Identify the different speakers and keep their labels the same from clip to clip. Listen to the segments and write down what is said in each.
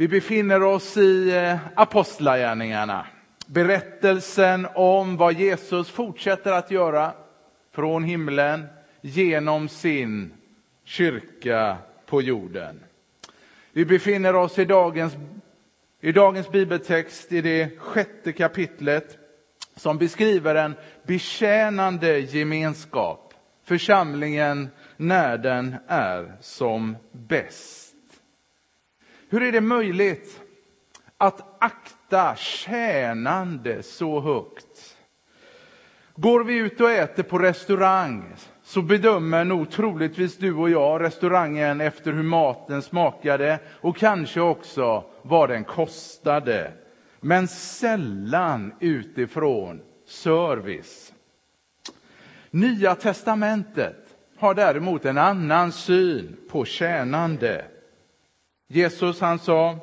Speaker 1: Vi befinner oss i eh, Apostlagärningarna. Berättelsen om vad Jesus fortsätter att göra från himlen genom sin kyrka på jorden. Vi befinner oss i dagens, i dagens bibeltext i det sjätte kapitlet som beskriver en betjänande gemenskap, församlingen när den är som bäst. Hur är det möjligt att akta tjänande så högt? Går vi ut och äter på restaurang så bedömer nog troligtvis du och jag restaurangen efter hur maten smakade och kanske också vad den kostade. Men sällan utifrån service. Nya testamentet har däremot en annan syn på tjänande. Jesus han sa,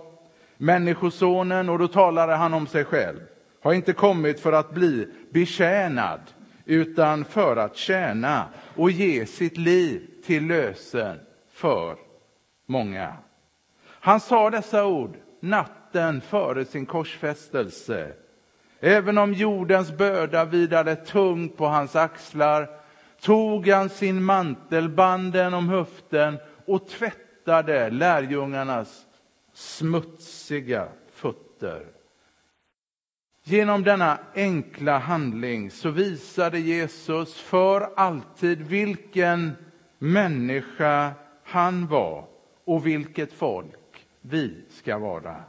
Speaker 1: Människosonen, och då talade han om sig själv, har inte kommit för att bli betjänad, utan för att tjäna och ge sitt liv till lösen för många. Han sa dessa ord natten före sin korsfästelse. Även om jordens börda vidade tungt på hans axlar tog han sin mantel, banden om höften och tvättade tvättade lärjungarnas smutsiga fötter. Genom denna enkla handling så visade Jesus för alltid vilken människa han var och vilket folk vi ska vara.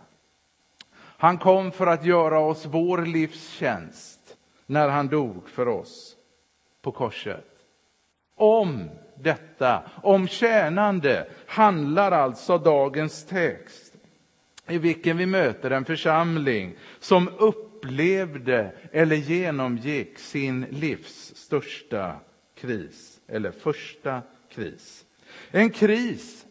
Speaker 1: Han kom för att göra oss vår livstjänst när han dog för oss på korset. Om detta, om tjänande, handlar alltså dagens text i vilken vi möter en församling som upplevde eller genomgick sin livs största kris, eller första kris. En kris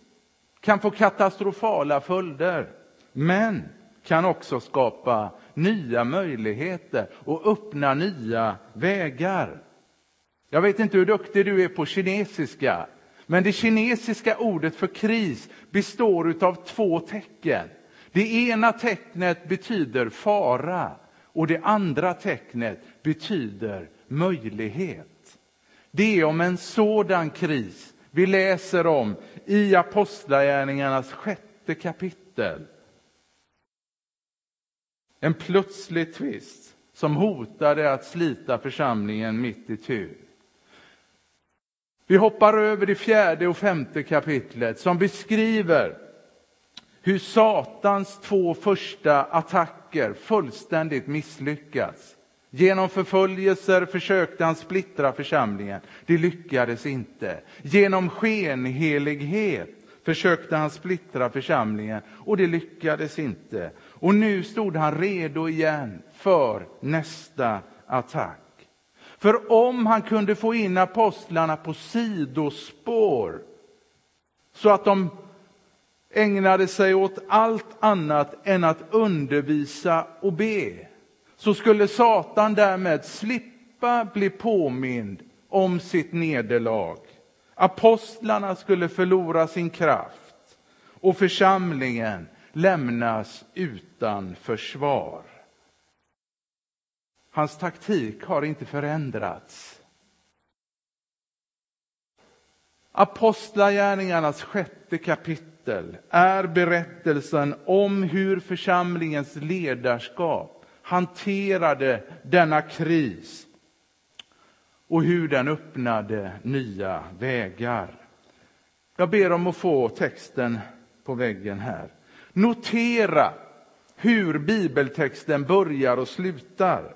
Speaker 1: kan få katastrofala följder, men kan också skapa nya möjligheter och öppna nya vägar. Jag vet inte hur duktig du är på kinesiska, men det kinesiska ordet för kris består av två tecken. Det ena tecknet betyder fara och det andra tecknet betyder möjlighet. Det är om en sådan kris vi läser om i Apostlagärningarnas sjätte kapitel. En plötslig tvist som hotade att slita församlingen mitt i tur. Vi hoppar över det fjärde och femte kapitlet som beskriver hur Satans två första attacker fullständigt misslyckats. Genom förföljelser försökte han splittra församlingen. Det lyckades inte. Genom skenhelighet försökte han splittra församlingen och det lyckades inte. Och nu stod han redo igen för nästa attack. För om han kunde få in apostlarna på sidospår så att de ägnade sig åt allt annat än att undervisa och be så skulle Satan därmed slippa bli påmind om sitt nederlag. Apostlarna skulle förlora sin kraft och församlingen lämnas utan försvar. Hans taktik har inte förändrats. Apostlagärningarnas sjätte kapitel är berättelsen om hur församlingens ledarskap hanterade denna kris och hur den öppnade nya vägar. Jag ber om att få texten på väggen här. Notera hur bibeltexten börjar och slutar.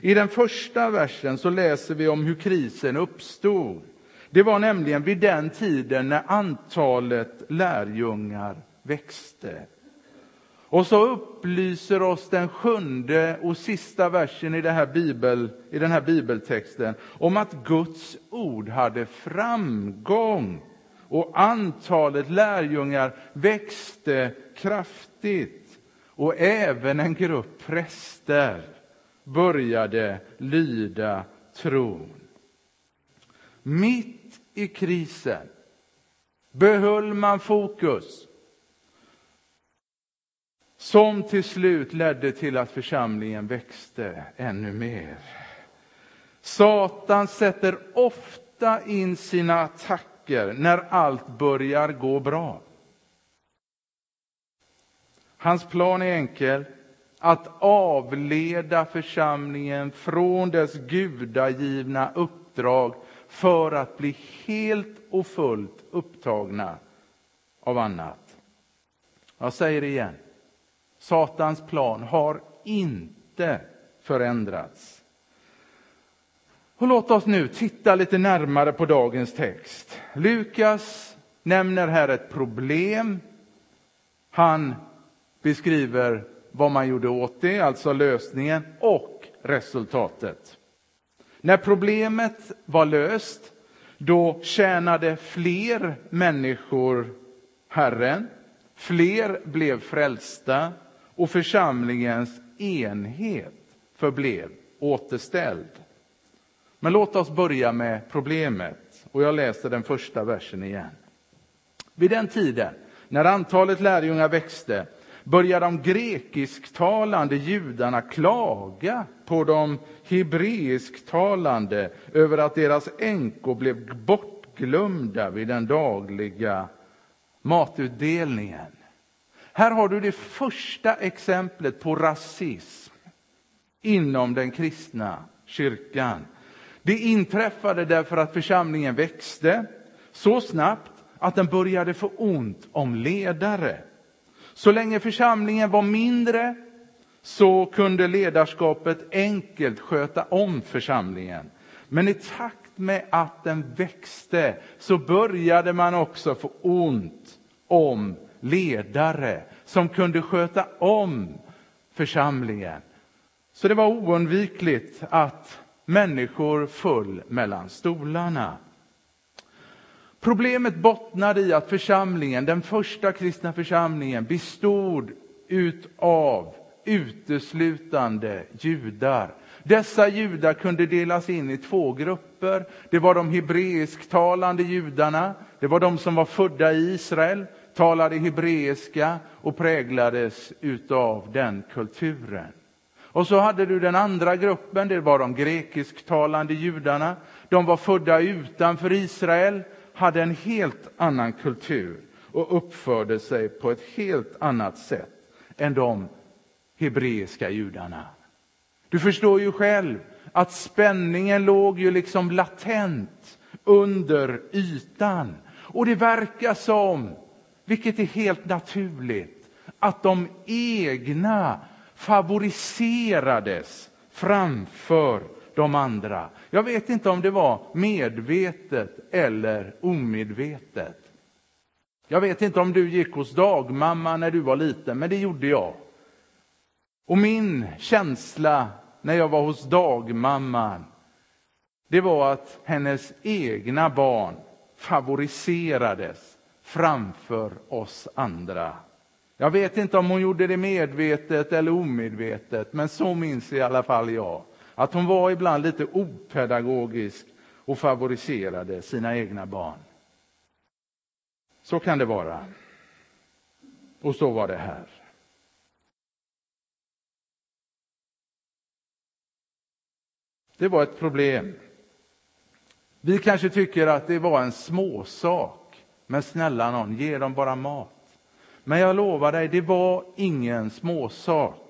Speaker 1: I den första versen så läser vi om hur krisen uppstod. Det var nämligen vid den tiden när antalet lärjungar växte. Och så upplyser oss den sjunde och sista versen i, det här bibel, i den här bibeltexten om att Guds ord hade framgång och antalet lärjungar växte kraftigt. Och även en grupp präster började lyda tron. Mitt i krisen behöll man fokus som till slut ledde till att församlingen växte ännu mer. Satan sätter ofta in sina attacker när allt börjar gå bra. Hans plan är enkel, att avleda församlingen från dess gudagivna uppdrag för att bli helt och fullt upptagna av annat. Jag säger det igen. Satans plan har inte förändrats. Och låt oss nu titta lite närmare på dagens text. Lukas nämner här ett problem. Han beskriver vad man gjorde åt det, alltså lösningen, och resultatet. När problemet var löst, då tjänade fler människor Herren, fler blev frälsta och församlingens enhet förblev återställd. Men låt oss börja med problemet och jag läser den första versen igen. Vid den tiden, när antalet lärjungar växte, började de grekisktalande judarna klaga på de hebreisktalande över att deras änkor blev bortglömda vid den dagliga matutdelningen. Här har du det första exemplet på rasism inom den kristna kyrkan. Det inträffade därför att församlingen växte så snabbt att den började få ont om ledare. Så länge församlingen var mindre så kunde ledarskapet enkelt sköta om församlingen. Men i takt med att den växte så började man också få ont om ledare som kunde sköta om församlingen. Så det var oundvikligt att människor föll mellan stolarna. Problemet bottnade i att församlingen, den första kristna församlingen, bestod av uteslutande judar. Dessa judar kunde delas in i två grupper. Det var de hebreisktalande judarna, det var de som var födda i Israel, talade hebreiska och präglades utav den kulturen. Och så hade du den andra gruppen, det var de grekisktalande judarna. De var födda utanför Israel, hade en helt annan kultur och uppförde sig på ett helt annat sätt än de hebreiska judarna. Du förstår ju själv att spänningen låg ju liksom latent under ytan. Och det verkar som, vilket är helt naturligt, att de egna favoriserades framför de andra. Jag vet inte om det var medvetet eller omedvetet. Jag vet inte om du gick hos dagmamma när du var liten, men det gjorde jag. Och min känsla när jag var hos dagmamman, det var att hennes egna barn favoriserades framför oss andra. Jag vet inte om hon gjorde det medvetet eller omedvetet, men så minns i alla fall jag. Att hon var ibland lite opedagogisk och favoriserade sina egna barn. Så kan det vara. Och så var det här. Det var ett problem. Vi kanske tycker att det var en småsak, men snälla någon, ge dem bara mat. Men jag lovar dig, det var ingen småsak.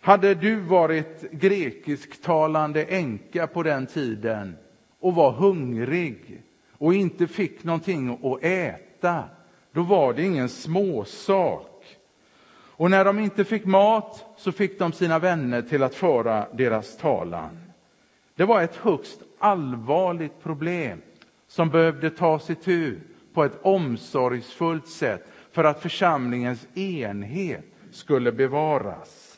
Speaker 1: Hade du varit grekisktalande änka på den tiden och var hungrig och inte fick någonting att äta, då var det ingen småsak. Och när de inte fick mat så fick de sina vänner till att föra deras talan. Det var ett högst allvarligt problem som behövde tas itu på ett omsorgsfullt sätt för att församlingens enhet skulle bevaras.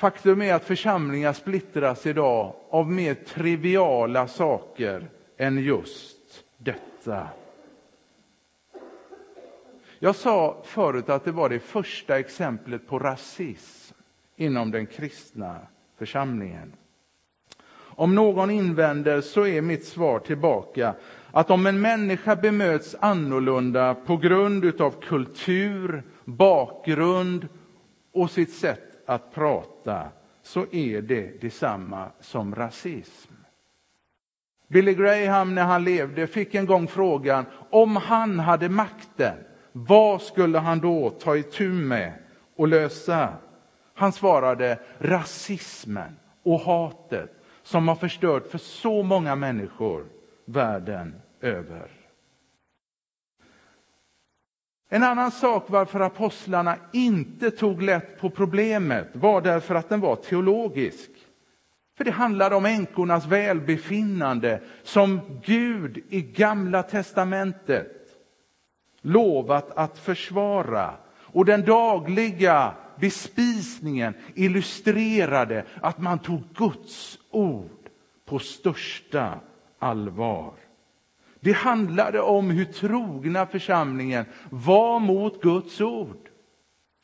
Speaker 1: Faktum är att församlingar splittras idag av mer triviala saker än just detta. Jag sa förut att det var det första exemplet på rasism inom den kristna församlingen. Om någon invänder så är mitt svar tillbaka att om en människa bemöts annorlunda på grund av kultur, bakgrund och sitt sätt att prata så är det detsamma som rasism. Billy Graham när han levde fick en gång frågan om han hade makten, vad skulle han då ta itu med och lösa? Han svarade rasismen och hatet som har förstört för så många människor världen över. En annan sak varför apostlarna inte tog lätt på problemet var därför att den var teologisk. För det handlade om änkornas välbefinnande som Gud i Gamla testamentet lovat att försvara. Och den dagliga bespisningen illustrerade att man tog Guds ord på största allvar. Det handlade om hur trogna församlingen var mot Guds ord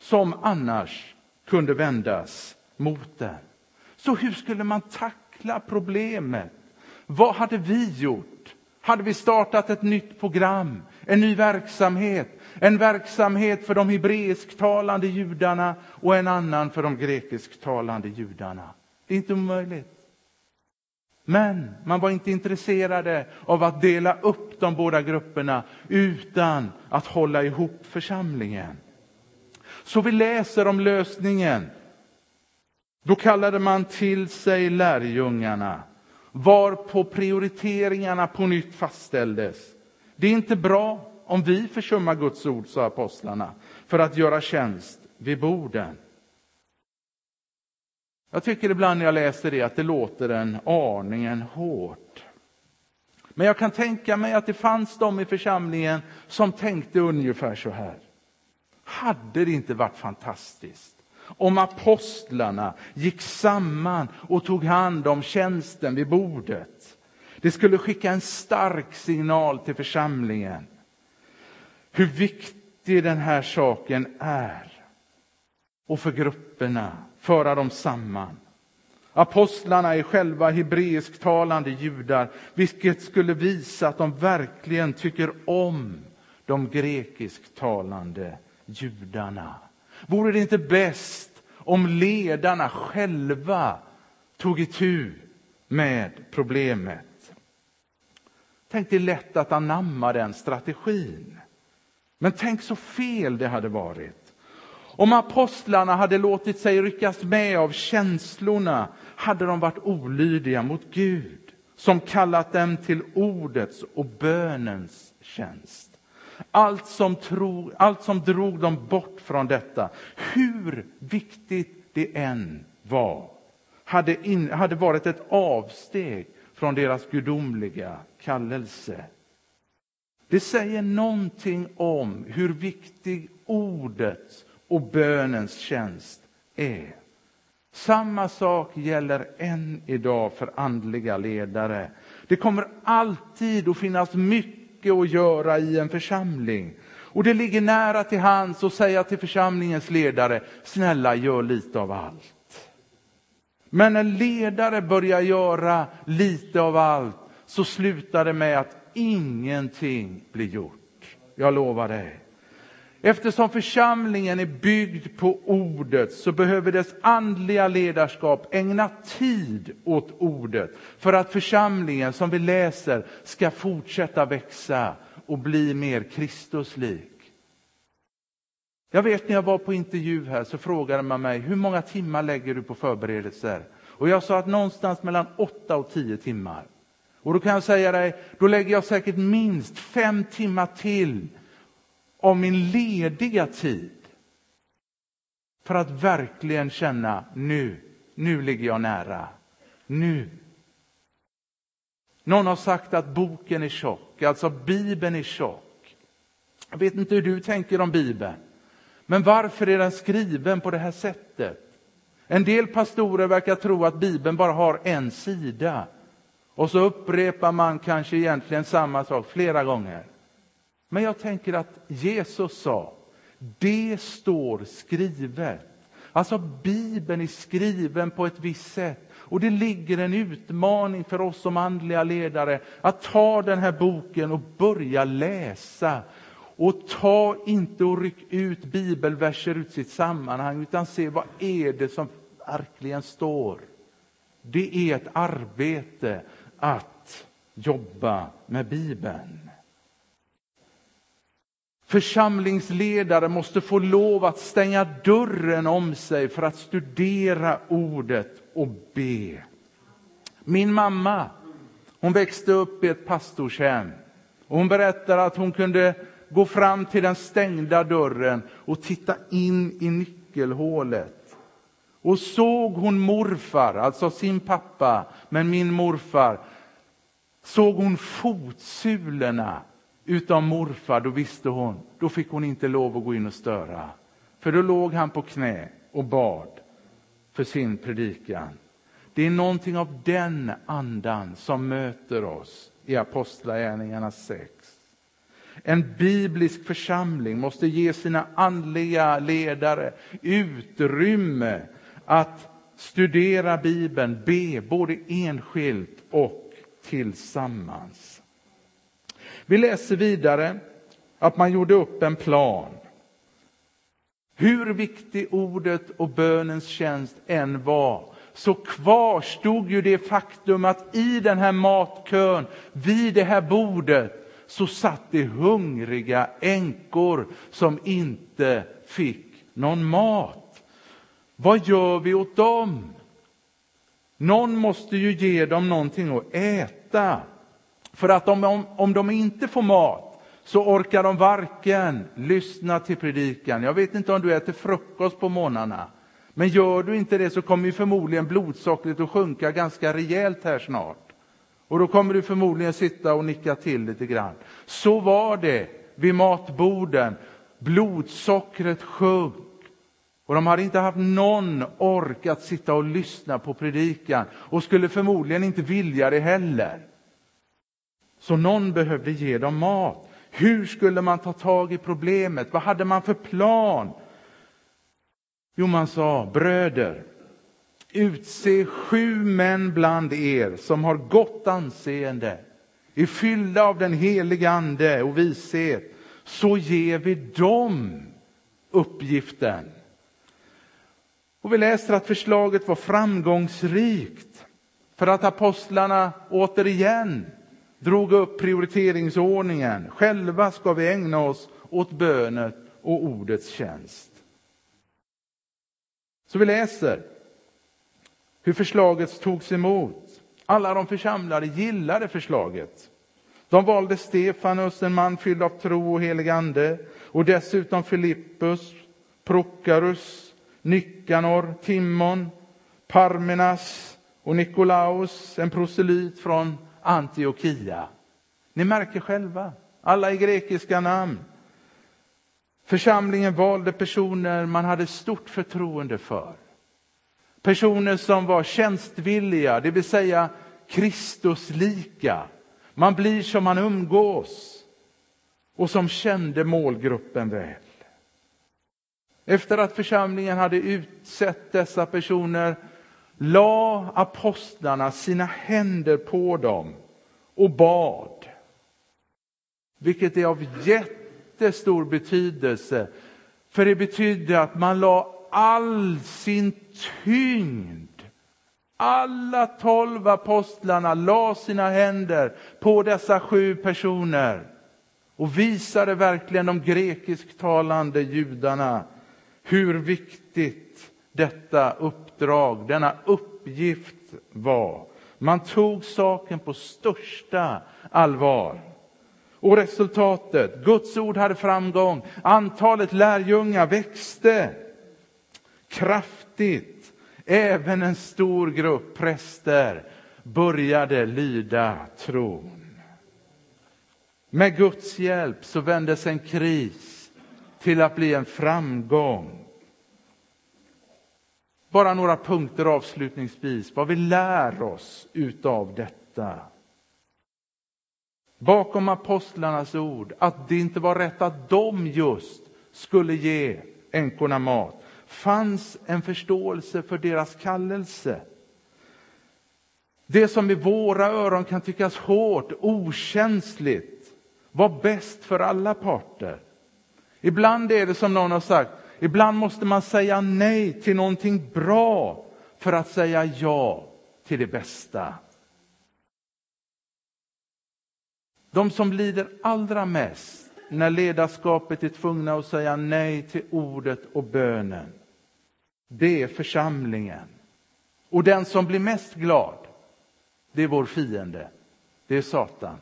Speaker 1: som annars kunde vändas mot den. Så hur skulle man tackla problemet? Vad hade vi gjort? Hade vi startat ett nytt program, en ny verksamhet, en verksamhet för de hebreisktalande judarna och en annan för de grekisktalande judarna? Det är inte omöjligt. Men man var inte intresserade av att dela upp de båda grupperna utan att hålla ihop församlingen. Så vi läser om lösningen. Då kallade man till sig lärjungarna, varpå prioriteringarna på nytt fastställdes. Det är inte bra om vi försummar Guds ord, sa apostlarna, för att göra tjänst vid borden. Jag tycker ibland när jag läser det att det låter en aningen hårt. Men jag kan tänka mig att det fanns de i församlingen som tänkte ungefär så här. Hade det inte varit fantastiskt om apostlarna gick samman och tog hand om tjänsten vid bordet? Det skulle skicka en stark signal till församlingen hur viktig den här saken är och för grupperna föra dem samman. Apostlarna är själva hebreisktalande judar, vilket skulle visa att de verkligen tycker om de grekisktalande judarna. Vore det inte bäst om ledarna själva tog itu med problemet? Tänk, det är lätt att anamma den strategin. Men tänk så fel det hade varit om apostlarna hade låtit sig ryckas med av känslorna hade de varit olydiga mot Gud som kallat dem till ordets och bönens tjänst. Allt som, tro, allt som drog dem bort från detta, hur viktigt det än var, hade, in, hade varit ett avsteg från deras gudomliga kallelse. Det säger någonting om hur viktig ordets och bönens tjänst är. Samma sak gäller än idag för andliga ledare. Det kommer alltid att finnas mycket att göra i en församling. Och det ligger nära till hands att säga till församlingens ledare, snälla gör lite av allt. Men när ledare börjar göra lite av allt så slutar det med att ingenting blir gjort. Jag lovar dig. Eftersom församlingen är byggd på ordet så behöver dess andliga ledarskap ägna tid åt ordet för att församlingen, som vi läser, ska fortsätta växa och bli mer Kristuslik. Jag vet när jag var på intervju här så frågade man mig hur många timmar lägger du på förberedelser? Och jag sa att någonstans mellan 8 och 10 timmar. Och då kan jag säga dig, då lägger jag säkert minst fem timmar till av min lediga tid för att verkligen känna nu, nu ligger jag nära. Nu. Någon har sagt att boken är tjock, alltså Bibeln är tjock. Jag vet inte hur du tänker om Bibeln, men varför är den skriven på det här sättet? En del pastorer verkar tro att Bibeln bara har en sida och så upprepar man kanske egentligen samma sak flera gånger. Men jag tänker att Jesus sa, det står skrivet Alltså Bibeln är skriven på ett visst sätt. Och det ligger en utmaning för oss som andliga ledare att ta den här boken och börja läsa. Och ta inte och ryck ut bibelverser ut sitt sammanhang, utan se vad är det som verkligen står. Det är ett arbete att jobba med Bibeln. Församlingsledare måste få lov att stänga dörren om sig för att studera ordet och be. Min mamma hon växte upp i ett pastorshem. Och hon berättar att hon kunde gå fram till den stängda dörren och titta in i nyckelhålet. Och såg hon morfar, alltså sin pappa, men min morfar, såg hon fotsulorna Utom morfar, då visste hon, då fick hon inte lov att gå in och störa. För då låg han på knä och bad för sin predikan. Det är någonting av den andan som möter oss i Apostlagärningarna 6. En biblisk församling måste ge sina andliga ledare utrymme att studera Bibeln, be både enskilt och tillsammans. Vi läser vidare att man gjorde upp en plan. Hur viktig ordet och bönens tjänst än var, så kvarstod ju det faktum att i den här matkön, vid det här bordet, så satt det hungriga änkor som inte fick någon mat. Vad gör vi åt dem? Någon måste ju ge dem någonting att äta. För att om, om, om de inte får mat så orkar de varken lyssna till predikan. Jag vet inte om du äter frukost på morgnarna. Men gör du inte det så kommer ju förmodligen blodsockret att sjunka ganska rejält här snart. Och då kommer du förmodligen sitta och nicka till lite grann. Så var det vid matborden. Blodsockret sjönk. Och de hade inte haft någon ork att sitta och lyssna på predikan och skulle förmodligen inte vilja det heller. Så någon behövde ge dem mat. Hur skulle man ta tag i problemet? Vad hade man för plan? Jo, man sa bröder, utse sju män bland er som har gott anseende, är fyllda av den heliga ande och vishet, så ger vi dem uppgiften. Och vi läser att förslaget var framgångsrikt för att apostlarna återigen drog upp prioriteringsordningen. Själva ska vi ägna oss åt bönet och ordets tjänst. Så vi läser hur förslaget togs emot. Alla de församlade gillade förslaget. De valde Stefanus, en man fylld av tro och helig ande, och dessutom Filippus, Prokarus, Nikanor, Timon, Parmenas och Nikolaus, en proselyt från Antiochia. Ni märker själva, alla i grekiska namn. Församlingen valde personer man hade stort förtroende för. Personer som var tjänstvilliga, det vill säga Kristuslika. Man blir som man umgås och som kände målgruppen väl. Efter att församlingen hade utsett dessa personer la apostlarna sina händer på dem och bad. Vilket är av jättestor betydelse. För det betydde att man la all sin tyngd alla tolv apostlarna la sina händer på dessa sju personer och visade verkligen de grekisktalande judarna hur viktigt detta uppdrag, denna uppgift var. Man tog saken på största allvar. Och resultatet, Guds ord hade framgång, antalet lärjungar växte kraftigt. Även en stor grupp präster började lyda tron. Med Guds hjälp så vändes en kris till att bli en framgång. Bara några punkter avslutningsvis, vad vi lär oss utav detta. Bakom apostlarnas ord, att det inte var rätt att de just skulle ge änkorna mat, fanns en förståelse för deras kallelse. Det som i våra öron kan tyckas hårt, okänsligt, var bäst för alla parter. Ibland är det som någon har sagt, ibland måste man säga nej till någonting bra för att säga ja till det bästa. De som lider allra mest när ledarskapet är tvungna att säga nej till ordet och bönen, det är församlingen. Och den som blir mest glad, det är vår fiende, det är Satan.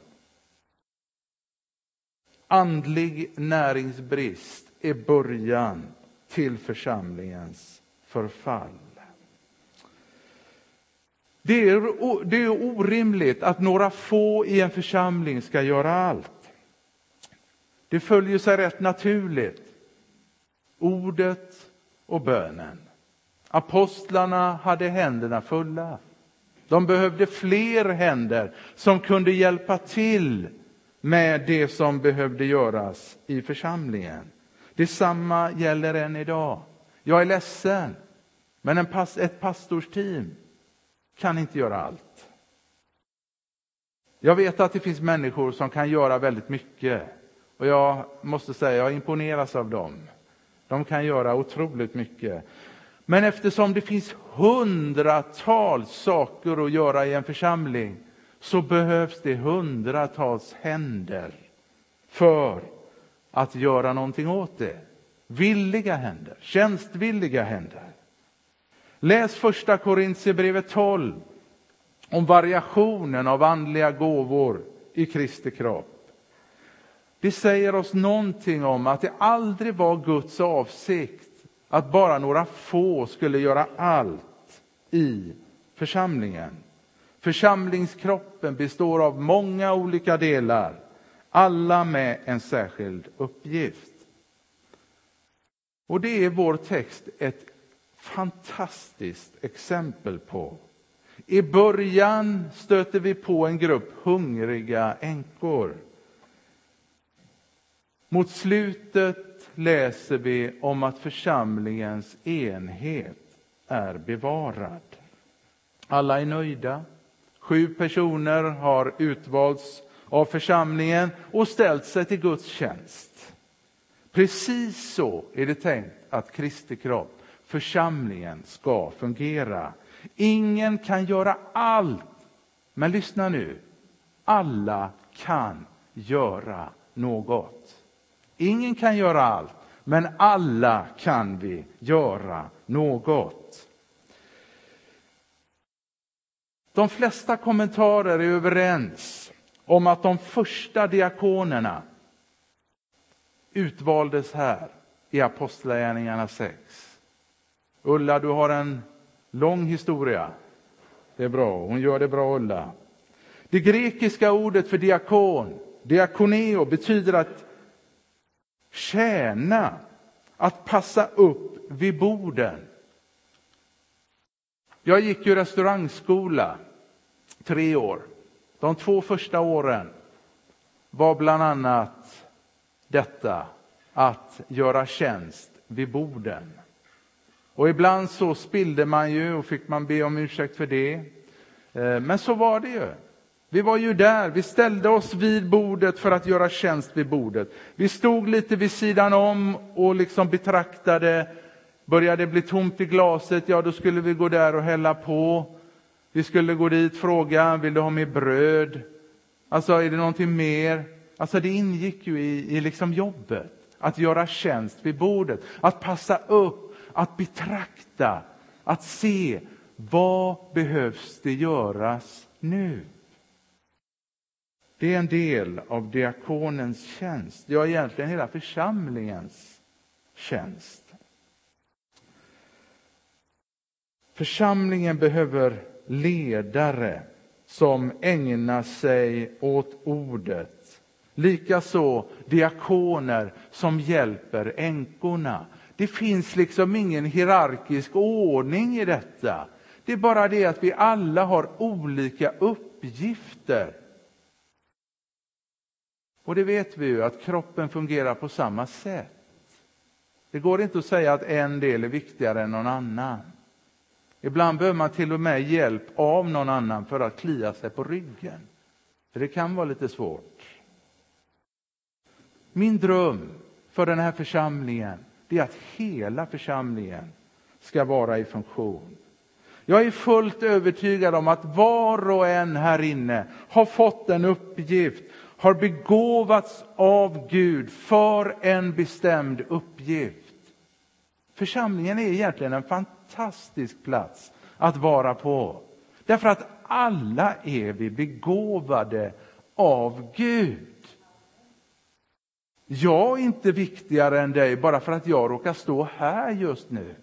Speaker 1: Andlig näringsbrist är början till församlingens förfall. Det är, det är orimligt att några få i en församling ska göra allt. Det följer sig rätt naturligt. Ordet och bönen. Apostlarna hade händerna fulla. De behövde fler händer som kunde hjälpa till med det som behövde göras i församlingen. Detsamma gäller än idag. Jag är ledsen, men en pass, ett pastorsteam kan inte göra allt. Jag vet att det finns människor som kan göra väldigt mycket och jag måste säga jag imponeras av dem. De kan göra otroligt mycket. Men eftersom det finns hundratals saker att göra i en församling så behövs det hundratals händer för att göra någonting åt det. Villiga händer, tjänstvilliga händer. Läs första Korintierbrevet 12 om variationen av andliga gåvor i Kristi kropp. Det säger oss någonting om att det aldrig var Guds avsikt att bara några få skulle göra allt i församlingen. Församlingskroppen består av många olika delar, alla med en särskild uppgift. Och det är vår text ett fantastiskt exempel på. I början stöter vi på en grupp hungriga änkor. Mot slutet läser vi om att församlingens enhet är bevarad. Alla är nöjda. Sju personer har utvalts av församlingen och ställt sig till Guds tjänst. Precis så är det tänkt att Kristi kropp församlingen ska fungera. Ingen kan göra allt. Men lyssna nu. Alla kan göra något. Ingen kan göra allt, men alla kan vi göra något. De flesta kommentarer är överens om att de första diakonerna utvaldes här i Apostlagärningarna 6. Ulla, du har en lång historia. Det är bra, hon gör det bra Ulla. Det grekiska ordet för diakon, diakoneo, betyder att tjäna, att passa upp vid borden. Jag gick ju restaurangskola tre år. De två första åren var bland annat detta att göra tjänst vid borden. Och ibland så spillde man ju och fick man be om ursäkt för det. Eh, men så var det ju. Vi var ju där, vi ställde oss vid bordet för att göra tjänst vid bordet. Vi stod lite vid sidan om och liksom betraktade. Började det bli tomt i glaset, ja då skulle vi gå där och hälla på. Vi skulle gå dit och fråga, vill du ha mer bröd? Alltså, är det någonting mer? Alltså, det ingick ju i, i liksom jobbet, att göra tjänst vid bordet, att passa upp att betrakta, att se vad behövs det göras nu? Det är en del av diakonens tjänst, ja egentligen hela församlingens tjänst. Församlingen behöver ledare som ägnar sig åt ordet. Likaså diakoner som hjälper änkorna, det finns liksom ingen hierarkisk ordning i detta. Det är bara det att vi alla har olika uppgifter. Och det vet vi ju att kroppen fungerar på samma sätt. Det går inte att säga att en del är viktigare än någon annan. Ibland behöver man till och med hjälp av någon annan för att klia sig på ryggen. För det kan vara lite svårt. Min dröm för den här församlingen är att hela församlingen ska vara i funktion. Jag är fullt övertygad om att var och en här inne har fått en uppgift, har begåvats av Gud för en bestämd uppgift. Församlingen är egentligen en fantastisk fantastisk plats att vara på. Därför att alla är vi begåvade av Gud. Jag är inte viktigare än dig bara för att jag råkar stå här just nu.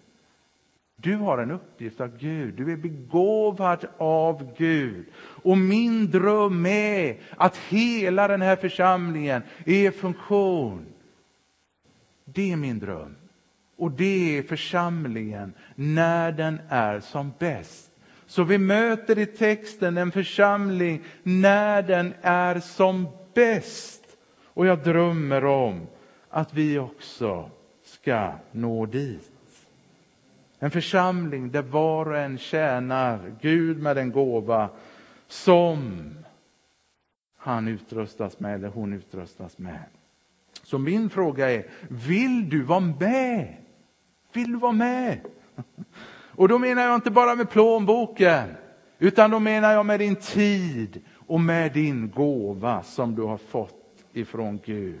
Speaker 1: Du har en uppgift av Gud, du är begåvad av Gud. Och min dröm är att hela den här församlingen är i funktion. Det är min dröm. Och det är församlingen när den är som bäst. Så vi möter i texten en församling när den är som bäst. Och jag drömmer om att vi också ska nå dit. En församling där var och en tjänar Gud med den gåva som han utrustas med eller hon utrustas med. Så min fråga är, vill du vara med? Vill du vara med? Och då menar jag inte bara med plånboken, utan då menar jag med din tid och med din gåva som du har fått ifrån Gud.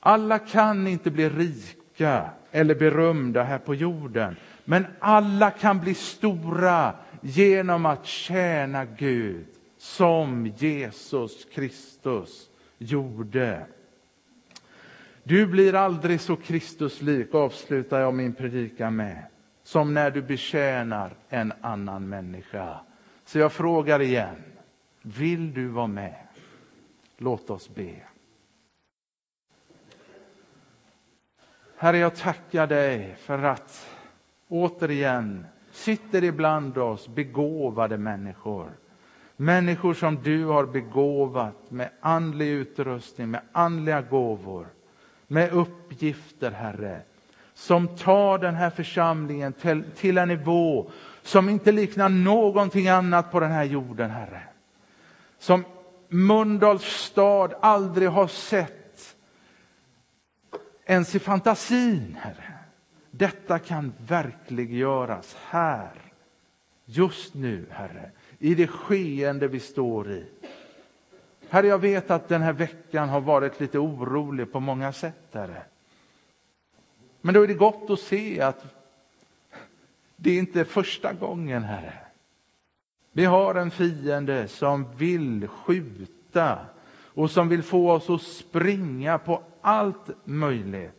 Speaker 1: Alla kan inte bli rika eller berömda här på jorden, men alla kan bli stora genom att tjäna Gud som Jesus Kristus gjorde. Du blir aldrig så Kristuslik, avslutar jag min predikan med, som när du betjänar en annan människa. Så jag frågar igen, vill du vara med? Låt oss be. Herre, jag tackar dig för att återigen sitter ibland oss begåvade människor. Människor som du har begåvat med andlig utrustning, med andliga gåvor med uppgifter, Herre, som tar den här församlingen till, till en nivå som inte liknar någonting annat på den här jorden, Herre. Som Mölndals stad aldrig har sett ens i fantasin, Herre. Detta kan verkliggöras här, just nu, Herre, i det skeende vi står i. Herre, jag vet att den här veckan har varit lite orolig på många sätt, Herre. Men då är det gott att se att det är inte första gången, Herre. Vi har en fiende som vill skjuta och som vill få oss att springa på allt möjligt.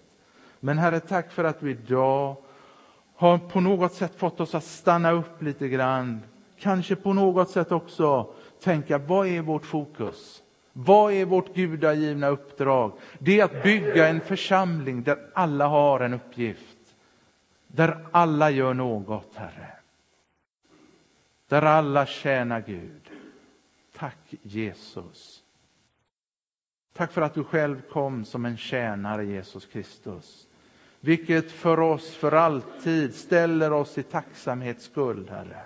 Speaker 1: Men Herre, tack för att du idag har på något sätt fått oss att stanna upp lite grann. Kanske på något sätt också tänka, vad är vårt fokus? Vad är vårt gudagivna uppdrag? Det är att bygga en församling där alla har en uppgift. Där alla gör något, Herre. Där alla tjänar Gud. Tack Jesus. Tack för att du själv kom som en tjänare, Jesus Kristus. Vilket för oss för alltid ställer oss i tacksamhetsskuld, Herre.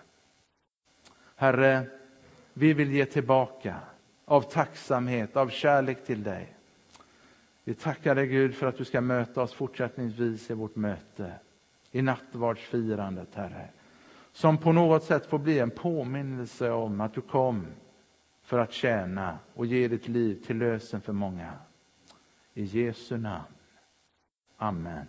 Speaker 1: Herre, vi vill ge tillbaka av tacksamhet, av kärlek till dig. Vi tackar dig Gud för att du ska möta oss fortsättningsvis i vårt möte, i nattvardsfirandet, Herre. Som på något sätt får bli en påminnelse om att du kom för att tjäna och ge ditt liv till lösen för många. I Jesu namn. Amen.